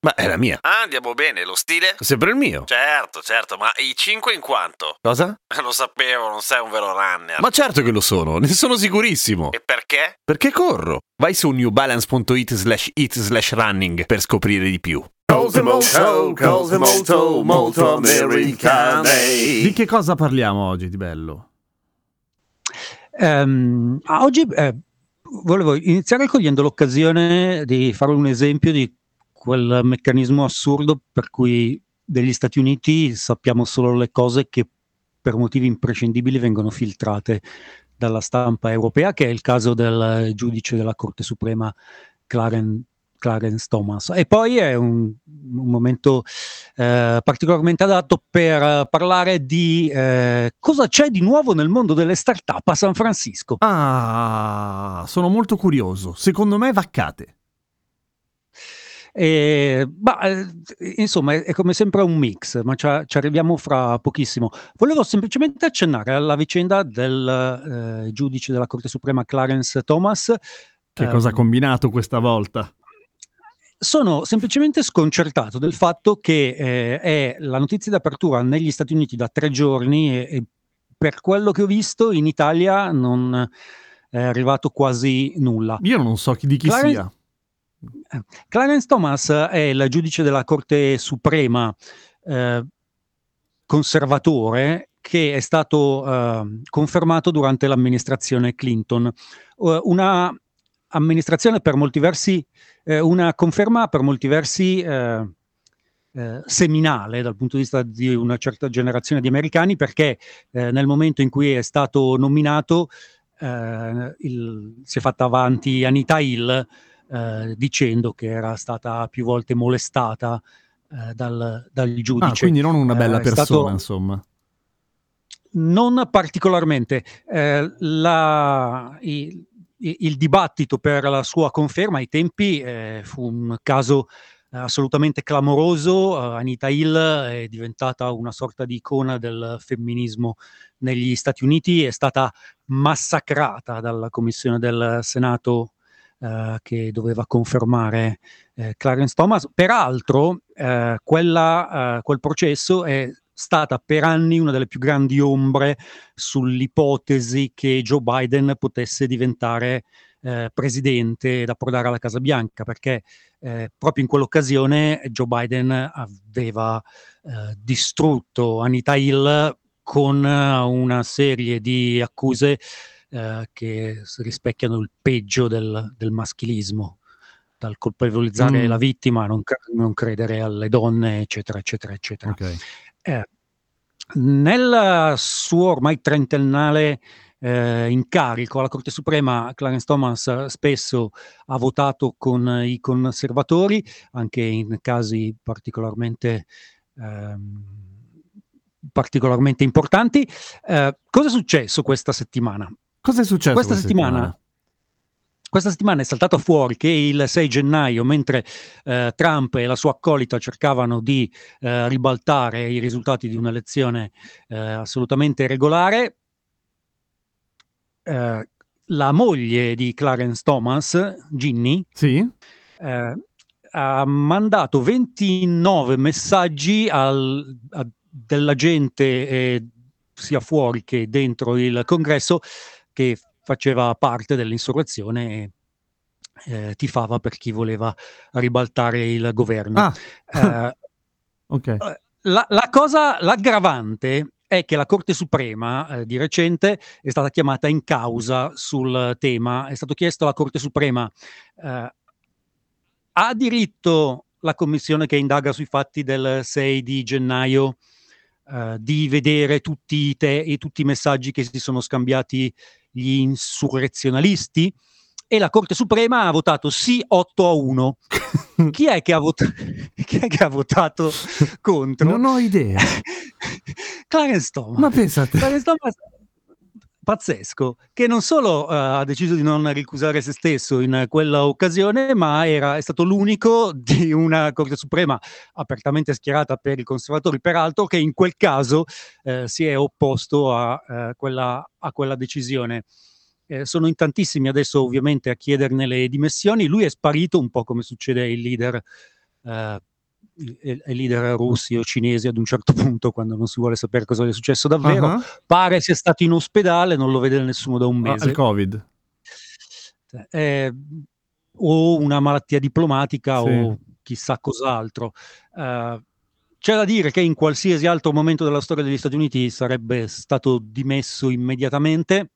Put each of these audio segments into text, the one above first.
Ma è la mia. Ah, andiamo bene, lo stile? Sempre il mio. Certo, certo, ma i 5 in quanto? Cosa? Lo sapevo, non sei un vero runner. Ma certo che lo sono, ne sono sicurissimo. E perché? Perché corro? Vai su newbalance.it slash it slash running per scoprire di più. Cose molto, cose molto, molto americane. Di che cosa parliamo oggi di bello? Ah, oggi eh, volevo iniziare cogliendo l'occasione di fare un esempio di quel meccanismo assurdo per cui degli Stati Uniti sappiamo solo le cose che per motivi imprescindibili vengono filtrate dalla stampa europea, che è il caso del giudice della Corte Suprema Clarence, Clarence Thomas. E poi è un, un momento eh, particolarmente adatto per parlare di eh, cosa c'è di nuovo nel mondo delle start-up a San Francisco. Ah, sono molto curioso. Secondo me vaccate. E, ma, eh, insomma, è, è come sempre un mix, ma ci, arriviamo fra pochissimo. Volevo semplicemente accennare alla vicenda del eh, giudice della Corte Suprema Clarence Thomas. Che Ehm, cosa ha combinato questa volta? Sono semplicemente sconcertato del fatto che eh, è la notizia d'apertura negli Stati Uniti da tre giorni e, e per quello che ho visto in Italia non è arrivato quasi nulla. Io non so chi di chi Clarence- sia. Clarence Thomas è il giudice della Corte Suprema eh, conservatore che è stato eh, confermato durante l'amministrazione Clinton. Eh, una amministrazione per molti versi, eh, una conferma per molti versi eh, eh, seminale dal punto di vista di una certa generazione di americani perché nel momento in cui è stato nominato il- si è fatta avanti Anita Hill eh, dicendo che era stata più volte molestata eh, dal, dal giudice. Ah, quindi non una bella Eh, stato- persona, insomma. Non particolarmente. Eh, la- i- i- il dibattito per la sua conferma ai tempi eh, fu un caso eh, assolutamente clamoroso. Eh, Anita Hill è diventata una sorta di icona del femminismo negli Stati Uniti, è stata massacrata dalla commissione del Senato eh, che doveva confermare eh, Clarence Thomas. Peraltro, eh, quella, eh, quel processo è stata per anni una delle più grandi ombre sull'ipotesi che Joe Biden potesse diventare eh, presidente ed approdare alla Casa Bianca, perché eh, proprio in quell'occasione Joe Biden aveva eh, distrutto Anita Hill con una serie di accuse eh, che rispecchiano il peggio del, del maschilismo, dal colpevolizzare Mm. la vittima, non, non credere alle donne, eccetera, eccetera, eccetera. Ok. Eh, nel suo ormai trentennale eh, incarico alla Corte Suprema, Clarence Thomas spesso ha votato con i conservatori, anche in casi particolarmente, ehm, particolarmente importanti. Eh, cosa è successo questa settimana? Cosa è successo Questa settimana, questa settimana è saltato fuori che il 6 gennaio, mentre eh, Trump e la sua accolita cercavano di eh, ribaltare i risultati di un'elezione eh, assolutamente regolare, eh, la moglie di Clarence Thomas, Ginny, Sì? eh, ha mandato 29 messaggi al- a- della gente eh, sia fuori che dentro il congresso che faceva parte dell'insurrezione e eh, tifava per chi voleva ribaltare il governo. Ah, Eh, ok. la, la cosa, l'aggravante è che la Corte Suprema eh, di recente è stata chiamata in causa sul tema, è stato chiesto alla Corte Suprema, eh, ha diritto la commissione che indaga sui fatti del 6 di gennaio eh, di vedere tutti i, te- e tutti i messaggi che si sono scambiati gli insurrezionalisti? E la Corte Suprema ha votato sì 8 a 1. Chi è che ha, vota- chi è che ha votato contro? Non ho idea. Clarence Thomas. Ma pensate. Clarence Thomas pazzesco che non solo uh, ha deciso di non ricusare se stesso in quella occasione, ma era, è stato l'unico di una Corte Suprema apertamente schierata per i conservatori, peraltro, che in quel caso uh, si è opposto a, uh, quella, a quella, decisione. Eh, sono in tantissimi adesso ovviamente a chiederne le dimissioni, lui è sparito un po' come succede ai leader ai leader russi o cinesi ad un certo punto, quando non si vuole sapere cosa è successo davvero. Uh-huh. Pare sia stato in ospedale, non lo vede nessuno da un ah, mese. Ah, il Covid. Eh, o una malattia diplomatica sì. o chissà cos'altro. Uh, c'è da dire che in qualsiasi altro momento della storia degli Stati Uniti sarebbe stato dimesso immediatamente.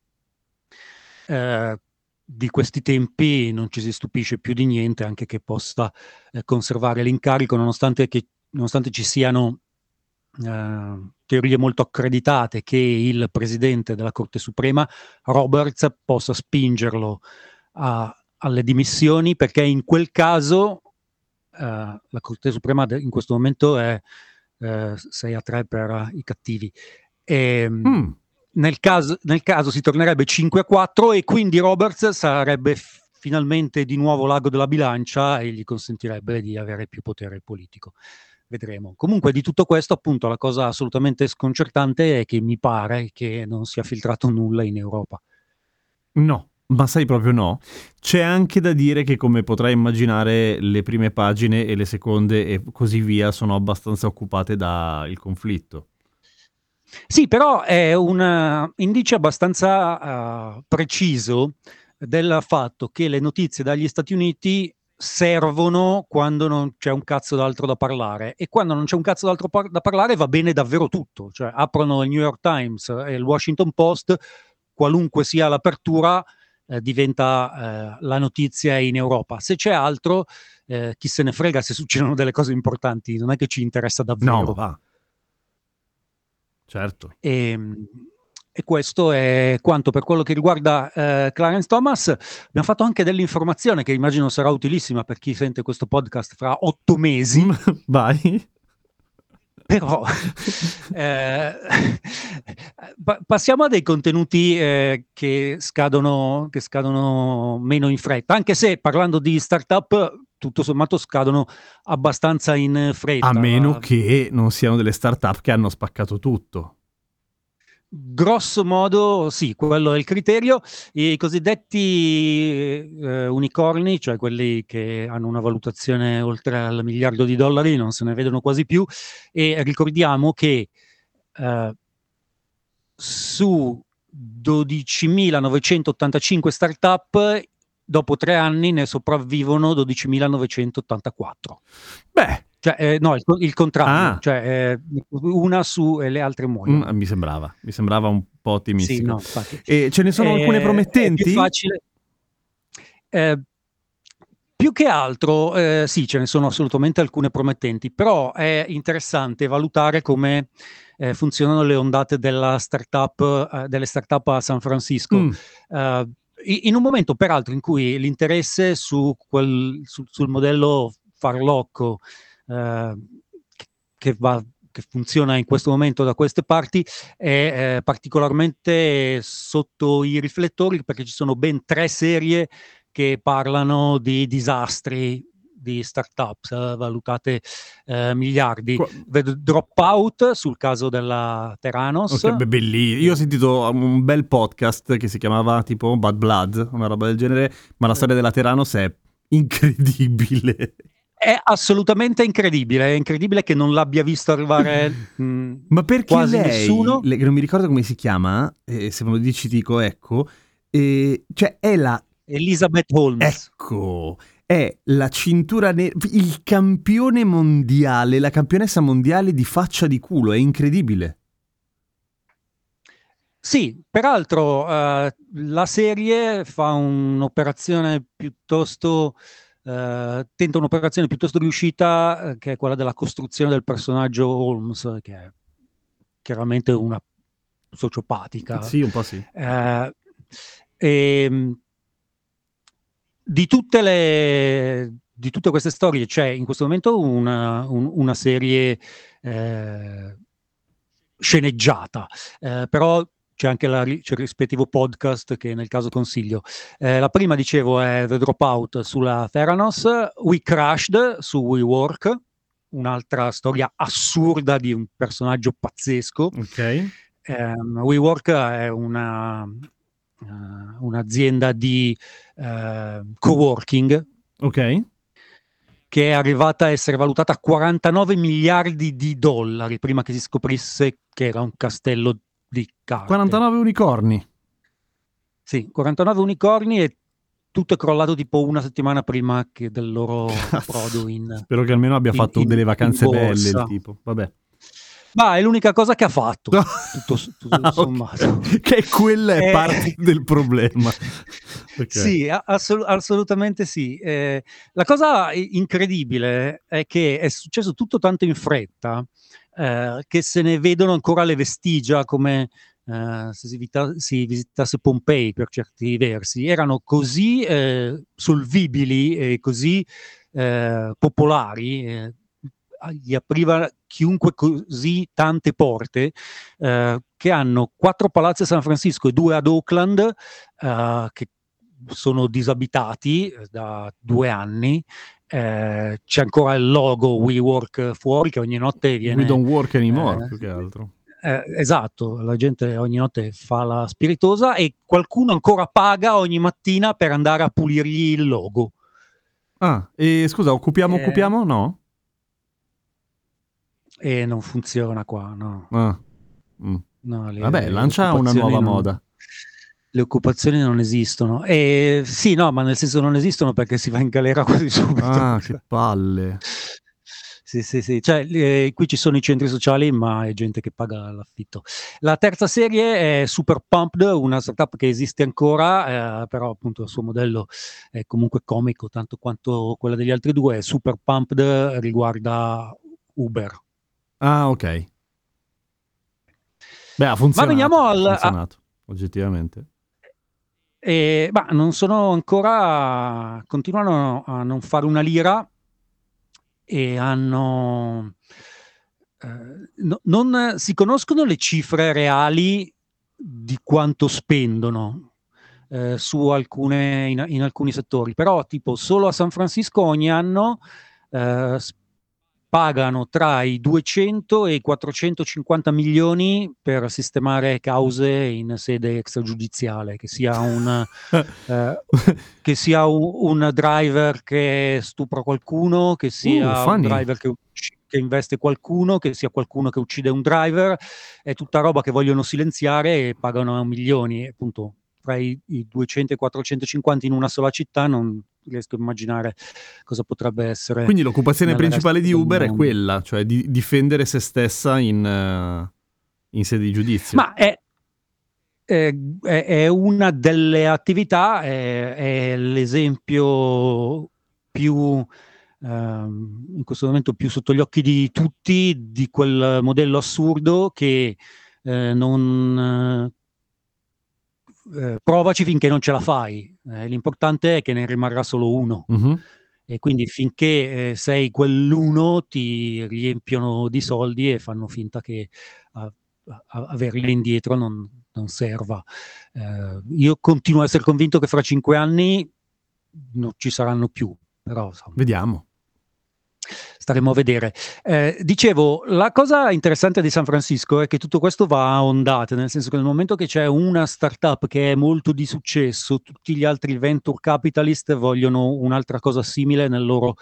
Uh, di questi tempi non ci si stupisce più di niente anche che possa eh, conservare l'incarico nonostante, che, nonostante ci siano eh, teorie molto accreditate che il presidente della Corte Suprema Roberts possa spingerlo a, alle dimissioni perché in quel caso eh, la Corte Suprema in questo momento è 6 eh, a 3 per i cattivi. E, ehm, mm nel caso, nel caso si tornerebbe 5 a 4 e quindi Roberts sarebbe f- finalmente di nuovo l'ago della bilancia e gli consentirebbe di avere più potere politico. Vedremo. Comunque di tutto questo, appunto, la cosa assolutamente sconcertante è che mi pare che non sia filtrato nulla in Europa. No, ma sai proprio no. C'è anche da dire che, come potrai immaginare, le prime pagine e le seconde e così via sono abbastanza occupate dal conflitto. Sì, però è un uh, indice abbastanza uh, preciso del fatto che le notizie dagli Stati Uniti servono quando non c'è un cazzo d'altro da parlare e quando non c'è un cazzo d'altro par- da parlare va bene davvero tutto, cioè aprono il New York Times e il Washington Post, qualunque sia l'apertura eh, diventa eh, la notizia in Europa. Se c'è altro, eh, chi se ne frega se succedono delle cose importanti, non è che ci interessa davvero. No, va. Certo. E, ehm, e, questo è quanto per quello che riguarda eh, Clarence Thomas. Abbiamo fatto anche dell'informazione che immagino sarà utilissima per chi sente questo podcast fra otto mesi. Vai. Però eh, passiamo a dei contenuti eh, che, scadono, che scadono meno in fretta, anche se parlando di startup tutto sommato scadono abbastanza in fretta. A meno che non siano delle start-up che hanno spaccato tutto. Grosso modo sì, quello è il criterio. I cosiddetti eh, unicorni, cioè quelli che hanno una valutazione oltre al miliardo di dollari, non se ne vedono quasi più e ricordiamo che eh, su 12.985 start-up dopo tre anni ne sopravvivono 12.984. Beh, cioè, eh, no, il, il contrario, ah. cioè, eh, una su e le altre muoiono. Mm, mi sembrava, mi sembrava un po' ottimistico. Sì, no, e ce ne sono alcune promettenti? È più facile. Eh, più che altro, eh, sì, ce ne sono assolutamente alcune promettenti, però è interessante valutare come eh, funzionano le ondate della startup, eh, delle startup a San Francisco. Mm. In un momento peraltro in cui l'interesse su quel, su, sul modello farlocco eh, che, va, che, funziona in questo momento da queste parti è eh, particolarmente sotto i riflettori perché ci sono ben tre serie che parlano di disastri di startup eh, valutate eh, miliardi. Qua... Vedo Dropout sul caso della Teranos. Okay, bellissimo. Io ho sentito un bel podcast che si chiamava tipo Bad Blood, una roba del genere, ma la storia della Teranos è incredibile. È assolutamente incredibile, è incredibile che non l'abbia visto arrivare mh, mm, Ma perché quasi lei, nessuno. Le, non mi ricordo come si chiama, eh, se me lo dici dico ecco, eh, cioè è la... Elizabeth Holmes. Ecco, è la cintura nera, il campione mondiale, la campionessa mondiale di faccia di culo, è incredibile. Sì, peraltro uh, la serie fa un'operazione piuttosto, uh, tenta un'operazione piuttosto riuscita, uh, che è quella della costruzione del personaggio Holmes, che è chiaramente una sociopatica. Sì, un po' sì. e, ehm, di tutte, le, di tutte queste storie c'è in questo momento una, un, una serie eh, sceneggiata, eh, però c'è anche la, c'è il rispettivo podcast che nel caso consiglio. Eh, la prima, dicevo, è The Dropout sulla Theranos, We Crashed su WeWork, un'altra storia assurda di un personaggio pazzesco. Ok. Um, WeWork è una, uh, un'azienda di uh, coworking. Ok. Che è arrivata a essere valutata a 49 miliardi di dollari prima che si scoprisse che era un castello di carte. 49 unicorni. Sì, 49 unicorni e tutto è crollato tipo una settimana prima che del loro approdo in Spero che almeno abbia in- fatto in- delle vacanze belle il tipo. Vabbè. Ma è l'unica cosa che ha fatto, tutto, tutto Ah, sommato. Che quella è Eh. parte del problema. Ok. Sì, assol- assolutamente sì. Eh, la cosa incredibile è che è successo tutto tanto in fretta eh, che se ne vedono ancora le vestigia come eh, se si, vita- si visitasse Pompei per certi versi. Erano così eh, solvibili e così eh, popolari, gli apriva chiunque così tante porte eh, che hanno quattro palazzi a San Francisco e due ad Oakland eh, che sono disabitati eh, da due anni. Eh, c'è ancora il logo WeWork fuori che ogni notte viene. We don't work anymore, eh, più che altro. eh, esatto, la gente ogni notte fa la spiritosa e qualcuno ancora paga ogni mattina per andare a pulirgli il logo. Ah, e scusa, occupiamo, Eh. occupiamo? No? E non funziona qua, no. Ah. Mm. no le- Vabbè, le lancia una nuova non- moda. Le occupazioni non esistono. E, sì, no, ma nel senso non esistono perché si va in galera quasi subito. Ah, che palle. Sì, sì, sì. Cioè, eh, qui ci sono i centri sociali, ma è gente che paga l'affitto. La terza serie è Super Pumped, una startup che esiste ancora, eh, però appunto il suo modello è comunque comico, tanto quanto quella degli altri due. Super Pumped riguarda Uber. Ah, ok. Beh, ha funzionato. veniamo al- ha funzionato, oggettivamente. E, ma non sono ancora, continuano a non fare una lira e hanno, eh, no- non si conoscono le cifre reali di quanto spendono eh, su alcune, in, in alcuni settori, però tipo solo a San Francisco ogni anno eh, pagano tra i 200 e i 450 milioni per sistemare cause in sede extragiudiziale, che sia un, eh, che sia un, un driver che stupra qualcuno, che sia un funny. driver che, che investe qualcuno, che sia qualcuno che uccide un driver, è tutta roba che vogliono silenziare e pagano milioni, appunto tra i, i 200 e i 450 in una sola città non riesco a immaginare cosa potrebbe essere. Quindi l'occupazione principale di Uber è quella, cioè di difendere se stessa in, eh, in sede di giudizio. Ma è, è- è- è una delle attività, è, è l'esempio più ehm, in questo momento più sotto gli occhi di tutti di quel modello assurdo che eh, non eh, provaci finché non ce la fai. Eh, l'importante è che ne rimarrà solo uno. Mhm. E quindi finché eh, sei quell'uno ti riempiono di soldi e fanno finta che a- a- averli indietro non, non serva. Eh, io continuo a essere convinto che fra cinque anni non ci saranno più, però insomma, Vediamo. Staremo a vedere. Eh, dicevo, la cosa interessante di San Francisco è che tutto questo va a ondate, nel senso che nel momento che c'è una startup che è molto di successo, tutti gli altri venture capitalist vogliono un'altra cosa simile nel loro,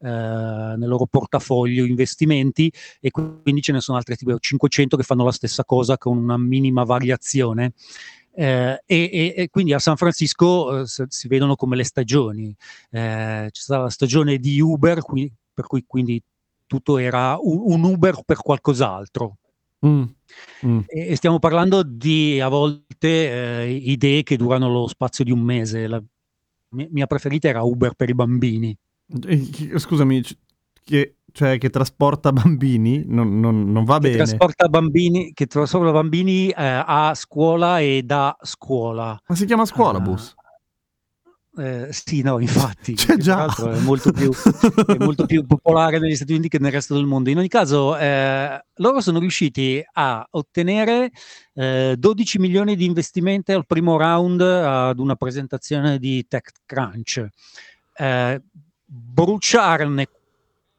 eh, nel loro portafoglio investimenti e quindi ce ne sono altre tipo 500 che fanno la stessa cosa con una minima variazione. Eh, e, e- quindi a San Francisco eh, si, si vedono come le stagioni. Eh, c'è stata la stagione di Uber, qui- per cui quindi tutto era un, un Uber per qualcos'altro. Mm. Mm. E, e stiamo parlando di a volte eh, idee che durano lo spazio di un mese. La mia, mia preferita era Uber per i bambini. Scusami, che, cioè che trasporta bambini non, non- non va Che bene. trasporta bambini, che trasporta bambini eh, a scuola e da scuola. Ma si chiama scuola Ah, bus? Eh, sì, no, infatti, C'è che già. è molto, più, è molto più popolare negli Stati Uniti che nel resto del mondo. In ogni caso, eh, loro sono riusciti a ottenere eh, 12 milioni di investimenti al primo round ad una presentazione di TechCrunch. Eh, bruciarne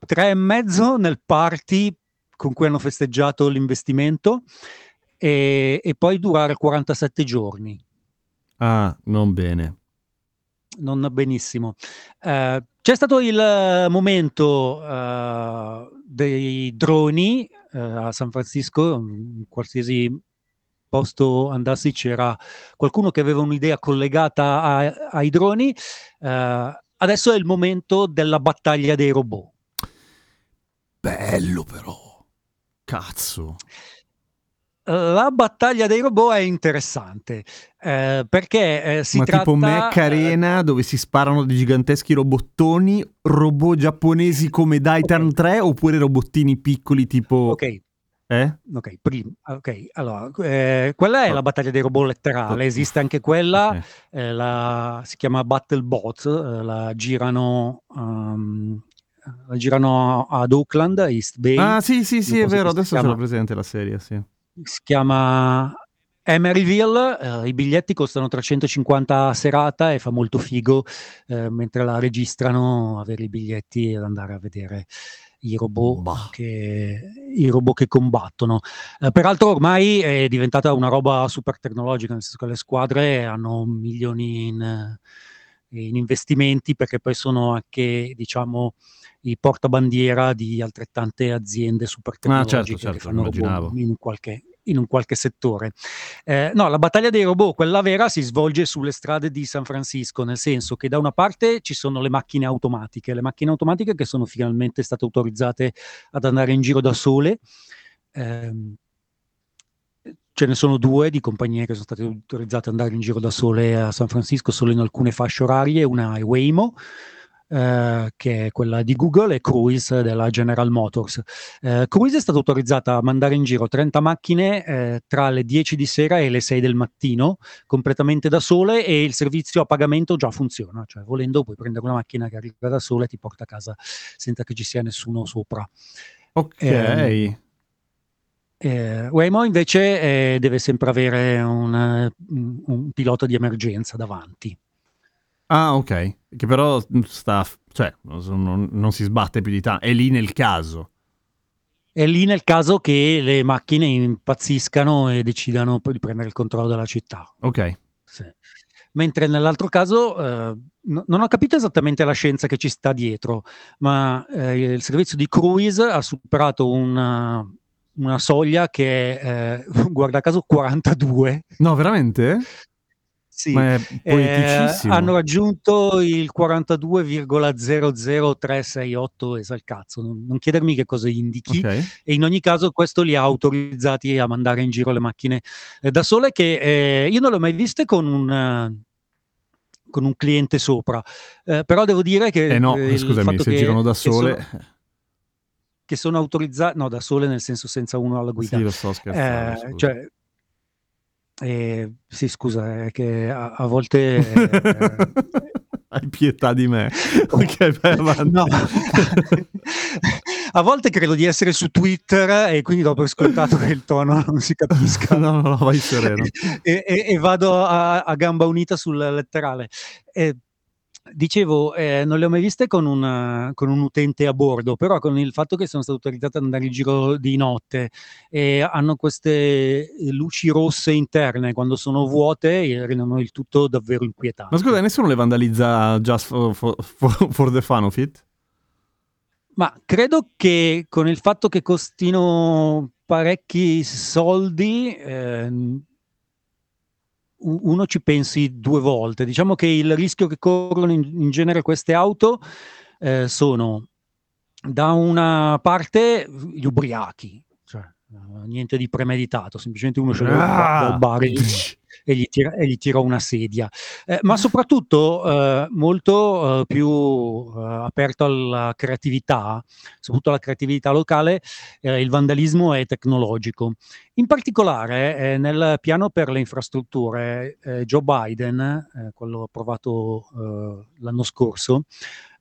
tre e mezzo nel party con cui hanno festeggiato l'investimento e, e poi durare 47 giorni Ah, non bene. Non benissimo. Eh, c'è stato il momento eh, dei droni eh, a San Francisco, in qualsiasi posto andassi c'era qualcuno che aveva un'idea collegata a- ai droni. Eh, adesso è il momento della battaglia dei robot. Bello però. Cazzo. La battaglia dei robot è interessante eh, perché eh, si Ma tratta tipo Mech Arena dove si sparano dei giganteschi robottoni, robot giapponesi come Daitan Ok. 3 oppure robottini piccoli tipo... ok, Eh? ok, prima, ok, allora, eh, quella è Oh. la battaglia dei robot letterale, esiste anche quella, Ok. eh, la- si chiama BattleBot, eh, la girano, um, la girano ad Oakland, East Bay, Ah sì sì sì è vero, adesso ce l'ho presente la serie, sì. Si chiama Emeryville, eh, i biglietti costano 350 a serata e fa molto figo eh, mentre la registrano avere i biglietti ed andare a vedere i robot, che, i robot che combattono. Eh, peraltro ormai è diventata una roba super tecnologica, nel senso che le squadre hanno milioni in, in investimenti perché poi sono anche, diciamo, i portabandiera di altrettante aziende super Ah, certo, tecnologiche certo, che fanno robot in qualche, in un qualche settore. Eh, no, la battaglia dei robot, quella vera, si svolge sulle strade di San Francisco, nel senso che da una parte ci sono le macchine automatiche, le macchine automatiche che sono finalmente state autorizzate ad andare in giro da sole. Ehm, ce ne sono due di compagnie che sono state autorizzate ad andare in giro da sole a San Francisco solo in alcune fasce orarie, una è Waymo, eh, che è quella di Google, e Cruise della General Motors. Eh, Cruise è stata autorizzata a mandare in giro 30 macchine eh, tra le 10 di sera e le 6 del mattino, completamente da sole, e il servizio a pagamento già funziona, cioè volendo puoi prendere una macchina che arriva da sola e ti porta a casa senza che ci sia nessuno sopra. Ok. Ehm, Eh, Waymo invece eh, deve sempre avere un, eh, un- un pilota di emergenza davanti. Ah, ok. Che però sta... cioè, non, non si sbatte più di tanto. È lì nel caso. È lì nel caso che le macchine impazziscano e decidano poi di prendere il controllo della città. Ok. Sì. Mentre nell'altro caso eh, no- non ho capito esattamente la scienza che ci sta dietro, ma eh, il servizio di cruise ha superato una, una soglia che è, eh, guarda caso, 42. No, veramente? Sì. Eh, hanno raggiunto il 42,00368 esa il cazzo, non, non chiedermi che cosa indichi. E in ogni caso questo li ha autorizzati a mandare in giro le macchine eh, da sole che eh, io non le ho mai viste con un, eh, con un cliente sopra, Eh, però devo dire che... Eh no, eh, scusami, se che- girano da che sono- sole... Che sono, autorizzati, no, da sole nel senso senza uno alla guida. Sì, lo so, scherzando. Eh, cioè, eh, sì, scusa, è che a, a volte... eh, Hai pietà di me. ok, vai avanti. No. a volte credo di essere su Twitter e quindi do per scontato che il tono non si capisca. no, no, no, vai sereno. e, e- e vado a, a gamba unita sul letterale. Eh, dicevo, eh, non le ho mai viste con, una- con un utente a bordo, però con il fatto che sono state autorizzate ad andare in giro di notte e hanno queste luci rosse interne quando sono vuote rendono il tutto davvero inquietante. Ma scusa, nessuno le vandalizza just for, for- for- the fun of it? Ma credo che con il fatto che costino parecchi soldi, u- uno ci pensi due volte. Diciamo che il rischio che corrono in, in genere queste auto eh, sono da una parte gli ubriachi, Uh, niente di premeditato, semplicemente uno scende Ah! dal bar e gli, e gli tira, e gli tira una sedia. Eh, ma soprattutto eh, molto eh, più eh, aperto alla creatività, soprattutto alla creatività locale, eh, il vandalismo è tecnologico. In particolare eh, nel piano per le infrastrutture, eh, Joe Biden, eh, quello approvato eh, l'anno scorso,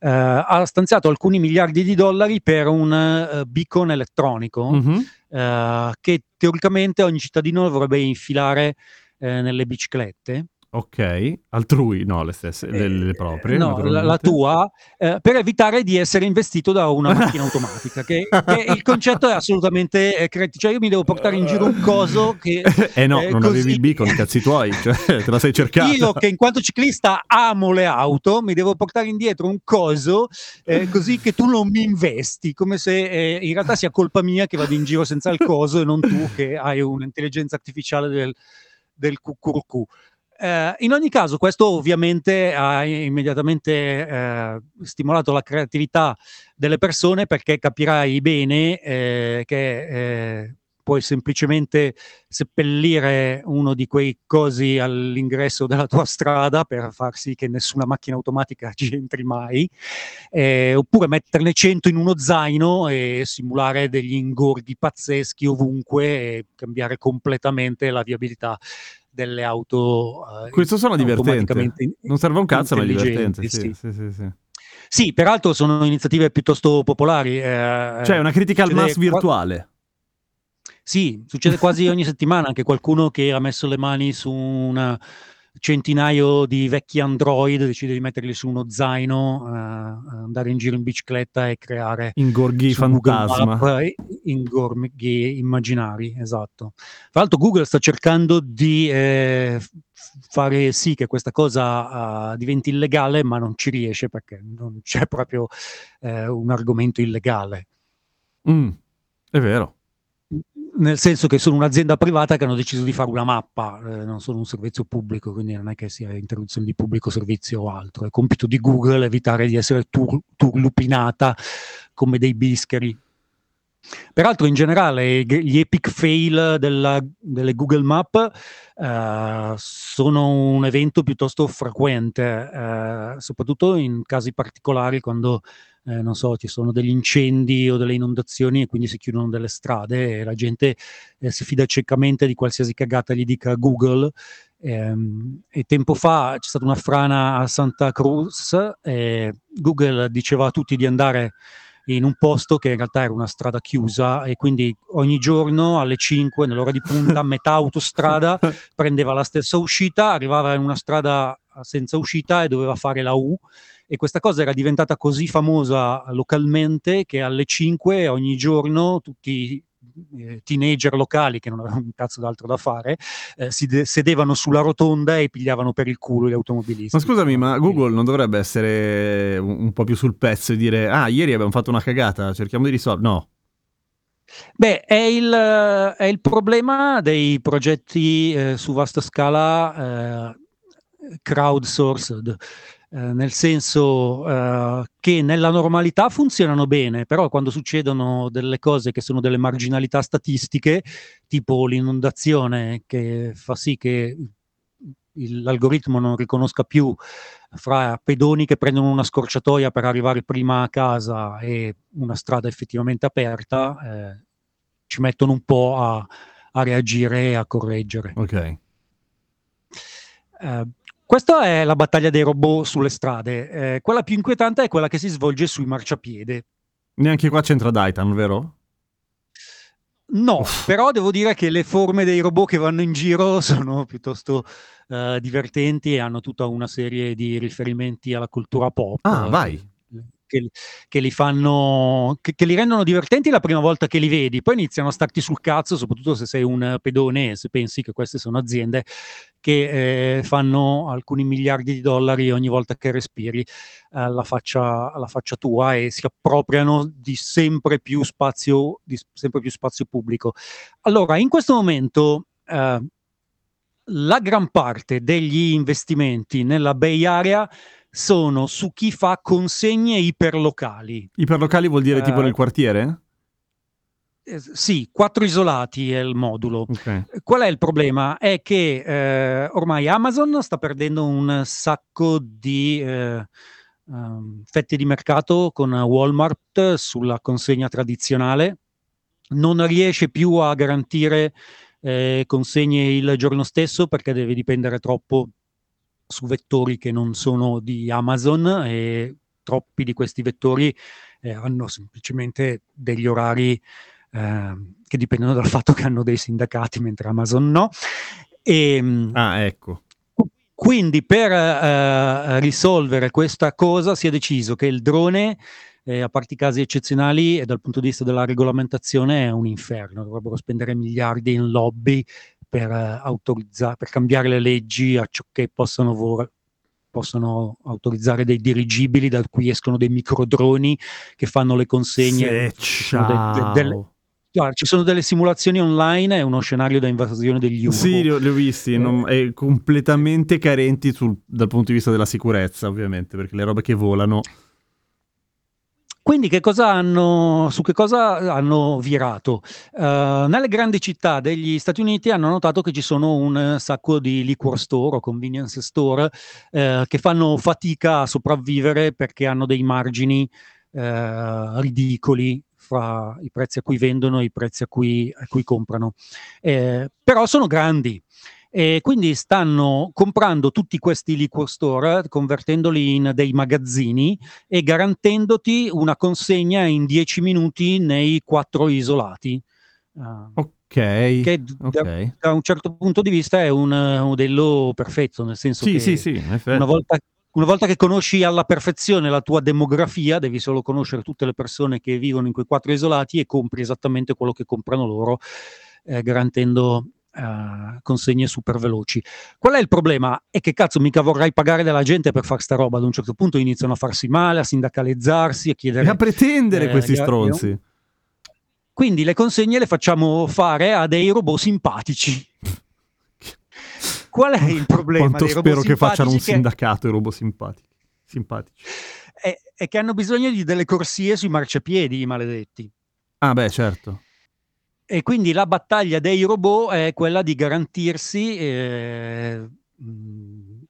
eh, ha stanziato alcuni miliardi di dollari per un eh, beacon elettronico Mhm. Eh, che teoricamente ogni cittadino dovrebbe infilare eh, nelle biciclette. Ok, altrui, no, le stesse, le, le proprie. Eh, no, la, la tua, eh, per evitare di essere investito da una macchina automatica. Che, che il concetto è assolutamente eh, Cioè, io mi devo portare in giro un coso che. Eh no, eh, non così- avevi il beacon, cazzi tuoi, cioè, te la sei cercata. Io che in quanto ciclista amo le auto, mi devo portare indietro un coso eh, così che tu non mi investi, come se eh, in realtà sia colpa mia che vado in giro senza il coso e non tu che hai un'intelligenza artificiale del, del cucurucù. Eh, in ogni caso, questo ovviamente ha immediatamente eh, stimolato la creatività delle persone perché capirai bene eh, che eh, puoi semplicemente seppellire uno di quei cosi all'ingresso della tua strada per far sì che nessuna macchina automatica ci entri mai, eh, oppure metterne 100 in uno zaino e simulare degli ingorghi pazzeschi ovunque e cambiare completamente la viabilità delle auto. eh, Questo suona divertente. Non serve un cazzo, ma è divertente. intelligenti, Sì, sì, sì, sì. Sì, peraltro sono iniziative piuttosto popolari. eh, Cioè, una critica al succede MAS qua- virtuale. Sì, succede quasi ogni settimana, anche qualcuno che ha messo le mani su un centinaio di vecchi Android decide di metterli su uno zaino, eh, andare in giro in bicicletta e creare Ingorghi fantasma. Map, eh, ingorghi immaginari, esatto. Tra l'altro Google sta cercando di eh, fare sì che questa cosa eh, diventi illegale, ma non ci riesce perché non c'è proprio eh, un argomento illegale. Mm, è vero. Nel senso che sono un'azienda privata che hanno deciso di fare una mappa, eh, non sono un servizio pubblico, quindi non è che sia interruzione di pubblico servizio o altro. È compito di Google evitare di essere tur- turlupinata come dei bischeri. Peraltro, in generale, gli epic fail della- delle Google Map eh, sono un evento piuttosto frequente, eh, soprattutto in casi particolari quando, eh, non so, ci sono degli incendi o delle inondazioni e quindi si chiudono delle strade e la gente eh, si fida ciecamente di qualsiasi cagata gli dica Google. Ehm, e tempo fa c'è stata una frana a Santa Cruz e Google diceva a tutti di andare in un posto che in realtà era una strada chiusa e quindi ogni giorno alle 5 nell'ora di punta metà autostrada prendeva la stessa uscita, arrivava in una strada senza uscita e doveva fare la U e questa cosa era diventata così famosa localmente che alle 5 ogni giorno tutti eh, teenager locali che non avevano un cazzo d'altro da fare eh, si de- sedevano sulla rotonda e pigliavano per il culo gli automobilisti. Ma scusami, ma Google non dovrebbe essere un, un po' più sul pezzo e dire: Ah, ieri abbiamo fatto una cagata, cerchiamo di risolvere. No. Beh, è il, è il problema dei progetti eh, su vasta scala eh, crowdsourced, nel senso eh, che nella normalità funzionano bene, però quando succedono delle cose che sono delle marginalità statistiche, tipo l'inondazione che fa sì che l'algoritmo non riconosca più fra pedoni che prendono una scorciatoia per arrivare prima a casa e una strada effettivamente aperta, eh, ci mettono un po' a, a reagire e a correggere. Ok. Eh, questa è la battaglia dei robot sulle strade. Eh, quella più inquietante è quella che si svolge sui marciapiede. Neanche qua c'entra Daitan, vero? No, però devo dire che le forme dei robot che vanno in giro sono piuttosto eh, divertenti e hanno tutta una serie di riferimenti alla cultura pop. Ah, vai. Che, che li fanno, che, che li rendono divertenti la prima volta che li vedi, poi iniziano a starti sul cazzo, soprattutto se sei un pedone e se pensi che queste sono aziende che eh, fanno alcuni miliardi di dollari ogni volta che respiri alla faccia, alla faccia tua e si appropriano di sempre più spazio, di sempre più spazio pubblico. Allora, in questo momento eh, la gran parte degli investimenti nella Bay Area sono su chi fa consegne iperlocali. Iperlocali vuol dire tipo Eh, nel quartiere? Eh, sì, quattro isolati è il modulo. Ok. Qual è il problema? È che eh, ormai Amazon sta perdendo un sacco di eh, um, fette di mercato con Walmart sulla consegna tradizionale, non riesce più a garantire eh, consegne il giorno stesso perché deve dipendere troppo su vettori che non sono di Amazon e troppi di questi vettori eh, hanno semplicemente degli orari eh, che dipendono dal fatto che hanno dei sindacati mentre Amazon no. E, ehm, ah, ecco. Quindi per eh, risolvere questa cosa si è deciso che il drone, eh, a parte i casi eccezionali e dal punto di vista della regolamentazione, è un inferno. Dovrebbero spendere miliardi in lobby per, uh, per cambiare le leggi a ciò che possano, vor- possono autorizzare dei dirigibili da cui escono dei microdroni che fanno le consegne. Sì, ciao. De- de- delle, Guarda, ci sono delle simulazioni online, è uno scenario da invasione degli UFO. Sì, li ho, li ho visti, eh. non, è completamente carenti sul, dal punto di vista della sicurezza, ovviamente, perché le robe che volano... Quindi che cosa hanno, su che cosa hanno virato? Uh, nelle grandi città degli Stati Uniti hanno notato che ci sono un sacco di liquor store o convenience store uh, che fanno fatica a sopravvivere perché hanno dei margini uh, ridicoli fra i prezzi a cui vendono e i prezzi a cui, a cui comprano. Eh, però sono grandi e quindi stanno comprando tutti questi liquor store, convertendoli in dei magazzini e garantendoti una consegna in 10 minuti nei quattro isolati. Uh, ok. Che okay. Da, da, un certo punto di vista è un, un modello perfetto, nel senso sì, che sì, sì, una volta una volta che conosci alla perfezione la tua demografia, devi solo conoscere tutte le persone che vivono in quei quattro isolati e compri esattamente quello che comprano loro, eh, garantendo Uh, consegne super veloci. Qual è il problema? È che cazzo mica vorrai pagare della gente per fare sta roba. Ad un certo punto iniziano a farsi male, a sindacalizzarsi, a chiedere... E a pretendere eh, questi stronzi. Quindi le consegne le facciamo fare a dei robot simpatici. Qual è il problema? Quanto spero che facciano un che... sindacato i robot simpatici. simpatici. È, è, che hanno bisogno di delle corsie sui marciapiedi, i maledetti. Ah, beh, certo. E quindi la battaglia dei robot è quella di garantirsi, eh,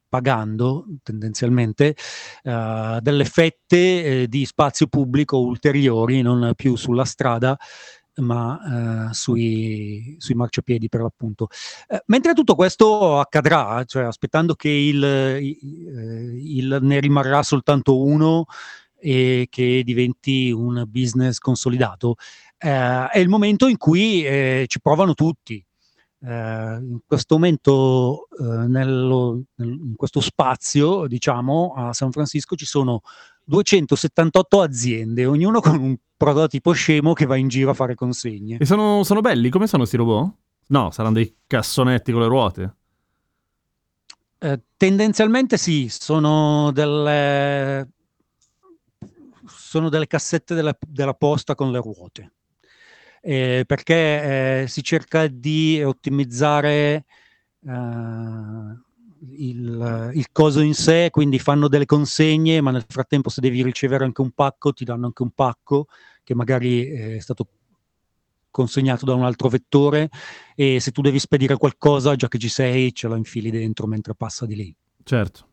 pagando tendenzialmente, eh, delle fette eh, di spazio pubblico ulteriori, non più sulla strada, ma eh, sui, sui, marciapiedi per l'appunto. Eh, mentre tutto questo accadrà, cioè aspettando che il, il, ne rimarrà soltanto uno e che diventi un business consolidato, eh, è il momento in cui eh, ci provano tutti. Uh, in questo momento uh, nello, nel, in questo spazio diciamo a San Francisco ci sono 278 aziende ognuna con un prototipo scemo che va in giro a fare consegne. E sono, sono belli? Come sono questi robot? No, saranno dei cassonetti con le ruote. Eh, tendenzialmente sì, sono delle, sono delle cassette della, della posta con le ruote. Eh, perché eh, si cerca di ottimizzare eh, il, il, coso in sé, quindi fanno delle consegne, ma nel frattempo se devi ricevere anche un pacco, ti danno anche un pacco che magari è stato consegnato da un altro vettore e se tu devi spedire qualcosa, già che ci sei, ce lo infili dentro mentre passa di lì. Certo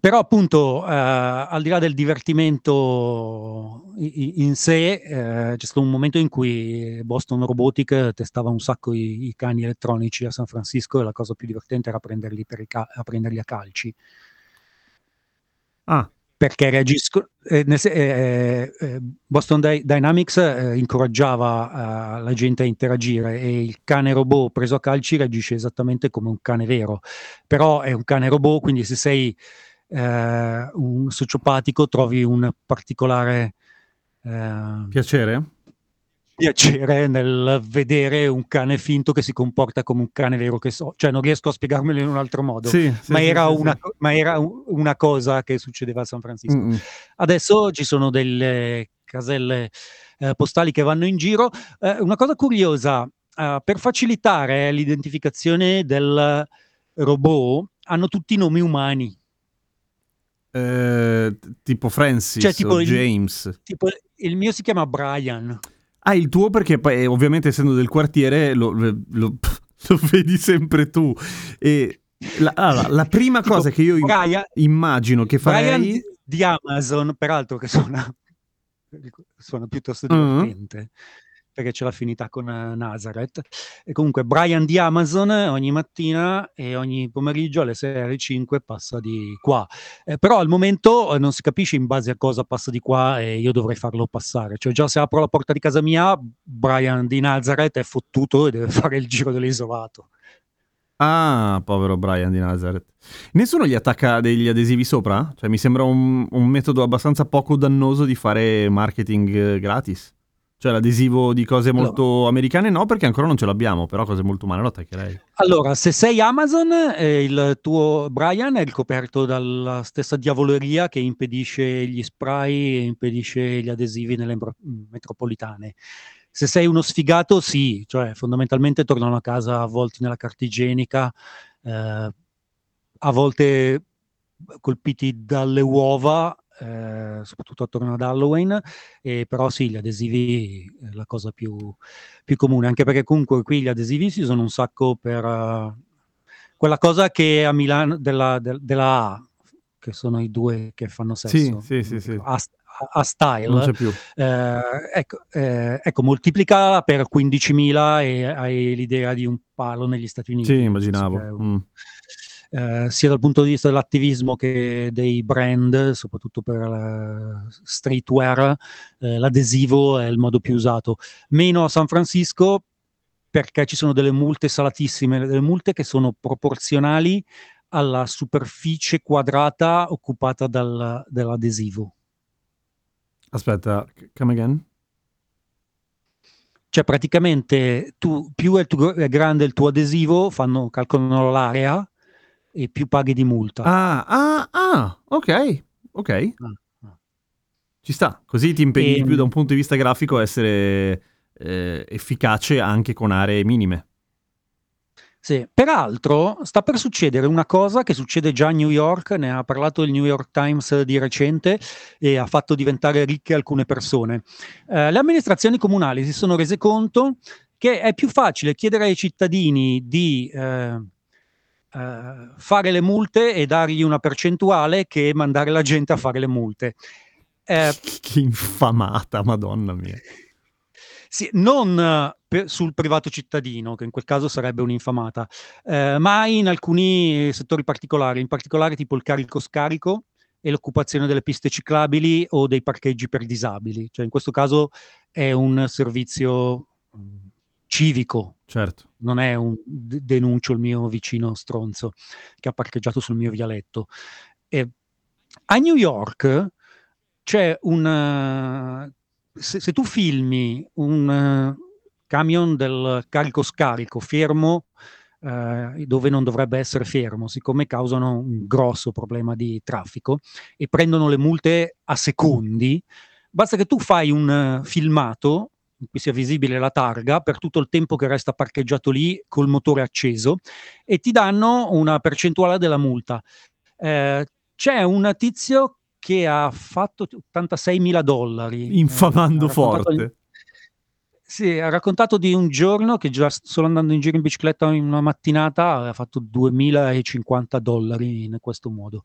però appunto eh, al di là del divertimento in sé eh, c'è stato un momento in cui Boston Robotic testava un sacco i, i, cani elettronici a San Francisco e la cosa più divertente era prenderli, ca- a, prenderli a calci ah. perché reagiscono eh, eh, eh, Boston Dy- Dynamics eh, incoraggiava la gente a interagire e il cane robot preso a calci reagisce esattamente come un cane vero però è un cane robot quindi se sei eh, un sociopatico trovi un particolare eh, piacere? piacere nel vedere un cane finto che si comporta come un cane vero che so, cioè non riesco a spiegarmelo in un altro modo, sì, ma, sì, era sì, una, ma, era una, cosa che succedeva a San Francisco. Mm-hmm. Adesso ci sono delle caselle eh, postali che vanno in giro. Eh, una cosa curiosa, eh, per facilitare l'identificazione del robot, hanno tutti nomi umani. Eh, tipo Francis cioè, tipo il, James. Tipo, il mio si chiama Brian. Ah, il tuo perché poi eh, ovviamente essendo del quartiere lo, lo- lo vedi sempre tu. E la, allora, la prima Tipo, cosa che io Brian, immagino che Brian farei... di, di Amazon, peraltro che suona, suona piuttosto Mm. divertente, perché l'ha finita con eh, Nazareth. E comunque Brian di Amazon ogni mattina e ogni pomeriggio alle 6 alle 5 passa di qua. Eh, però al momento eh, non si capisce in base a cosa passa di qua e io dovrei farlo passare. Cioè già se apro la porta di casa mia, Brian di Nazareth è fottuto e deve fare il giro dell'isolato. Ah, povero Brian di Nazareth. Nessuno gli attacca degli adesivi sopra? Cioè, mi sembra un, un metodo abbastanza poco dannoso di fare marketing eh, gratis. Cioè, l'adesivo di cose molto americane no, perché ancora non ce l'abbiamo, però cose molto umane lo attaccherei. Allora, se sei Amazon, eh, il tuo Brian è ricoperto dalla stessa diavoleria che impedisce gli spray e impedisce gli adesivi nelle metropolitane. Se sei uno sfigato, sì, cioè fondamentalmente tornano a casa avvolti nella carta igienica, eh, a volte colpiti dalle uova, eh, soprattutto attorno ad Halloween, e però sì, gli adesivi è la cosa più, più comune, anche perché comunque qui gli adesivi si usano un sacco per eh, quella cosa che a Milano della, del- della A, che sono i due che fanno sesso, sì, sì, sì. A, a style, Non c'è più. eh, ecco, eh, ecco, moltiplicala per 15.000 e hai l'idea di un palo negli Stati Uniti. Sì, immaginavo. Mm. Eh, sia dal punto di vista dell'attivismo che dei brand, soprattutto per la streetwear, eh, l'adesivo è il modo più usato. Meno a San Francisco perché ci sono delle multe salatissime, delle multe che sono proporzionali alla superficie quadrata occupata dal- dall'adesivo. Aspetta, come again? Cioè praticamente tu, più è, tu- è grande il tuo adesivo, fanno, calcolano l'area e più paghi di multa. Ah, ah, ah, ok, ok. Ah. Ci sta, così ti impegni Ehm. più da un punto di vista grafico a essere eh, efficace anche con aree minime. Sì. Peraltro sta per succedere una cosa che succede già a New York, ne ha parlato il New York Times di recente e ha fatto diventare ricche alcune persone. Eh, le amministrazioni comunali si sono rese conto che è più facile chiedere ai cittadini di eh, eh, fare le multe e dargli una percentuale che mandare la gente a fare le multe. Eh, Che infamata, madonna mia. Sì, non eh, per- sul privato cittadino, che in quel caso sarebbe un'infamata, eh, ma in alcuni settori particolari, in particolare tipo il carico-scarico e l'occupazione delle piste ciclabili o dei parcheggi per disabili. Cioè in questo caso è un servizio mm, civico, Certo. non è un denuncio il mio vicino stronzo che ha parcheggiato sul mio vialetto. E a New York c'è un... Se, se tu filmi un eh, camion del carico-scarico fermo eh, dove non dovrebbe essere fermo, siccome causano un grosso problema di traffico e prendono le multe a secondi, basta che tu fai un eh, filmato in cui sia visibile la targa per tutto il tempo che resta parcheggiato lì col motore acceso e ti danno una percentuale della multa. Eh, c'è un tizio che ha fatto 86 mila dollari. Infamando Eh, ha raccontato- forte. Sì, ha raccontato di un giorno che già solo andando in giro in bicicletta in una mattinata aveva fatto 2050 dollari in questo modo.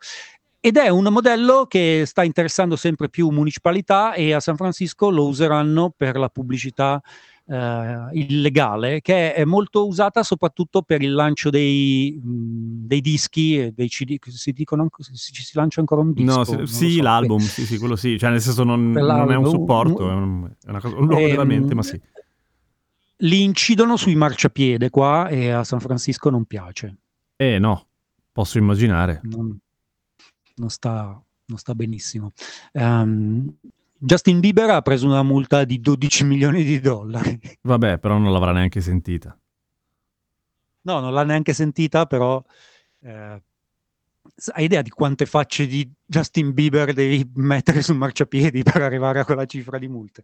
Ed è un modello che sta interessando sempre più municipalità e a San Francisco lo useranno per la pubblicità eh, illegale, che è molto usata soprattutto per il lancio dei, mh, dei dischi dei CD. Si, dicono, si, si- lancia ancora un disco? No, lo sì, so. l'album, sì, sì, quello sì. Cioè, nel senso, non, non è un supporto, è, un, è una cosa, un luogo Ehm, della mente, ma sì. Li incidono sui marciapiede qua e a San Francisco non piace. Eh, no, posso immaginare. non, non sta, non sta benissimo. Ehm, Justin Bieber ha preso una multa di 12 milioni di dollari. Vabbè, però non l'avrà neanche sentita. No, non l'ha neanche sentita, però eh, hai idea di quante facce di Justin Bieber devi mettere sul marciapiedi per arrivare a quella cifra di multe?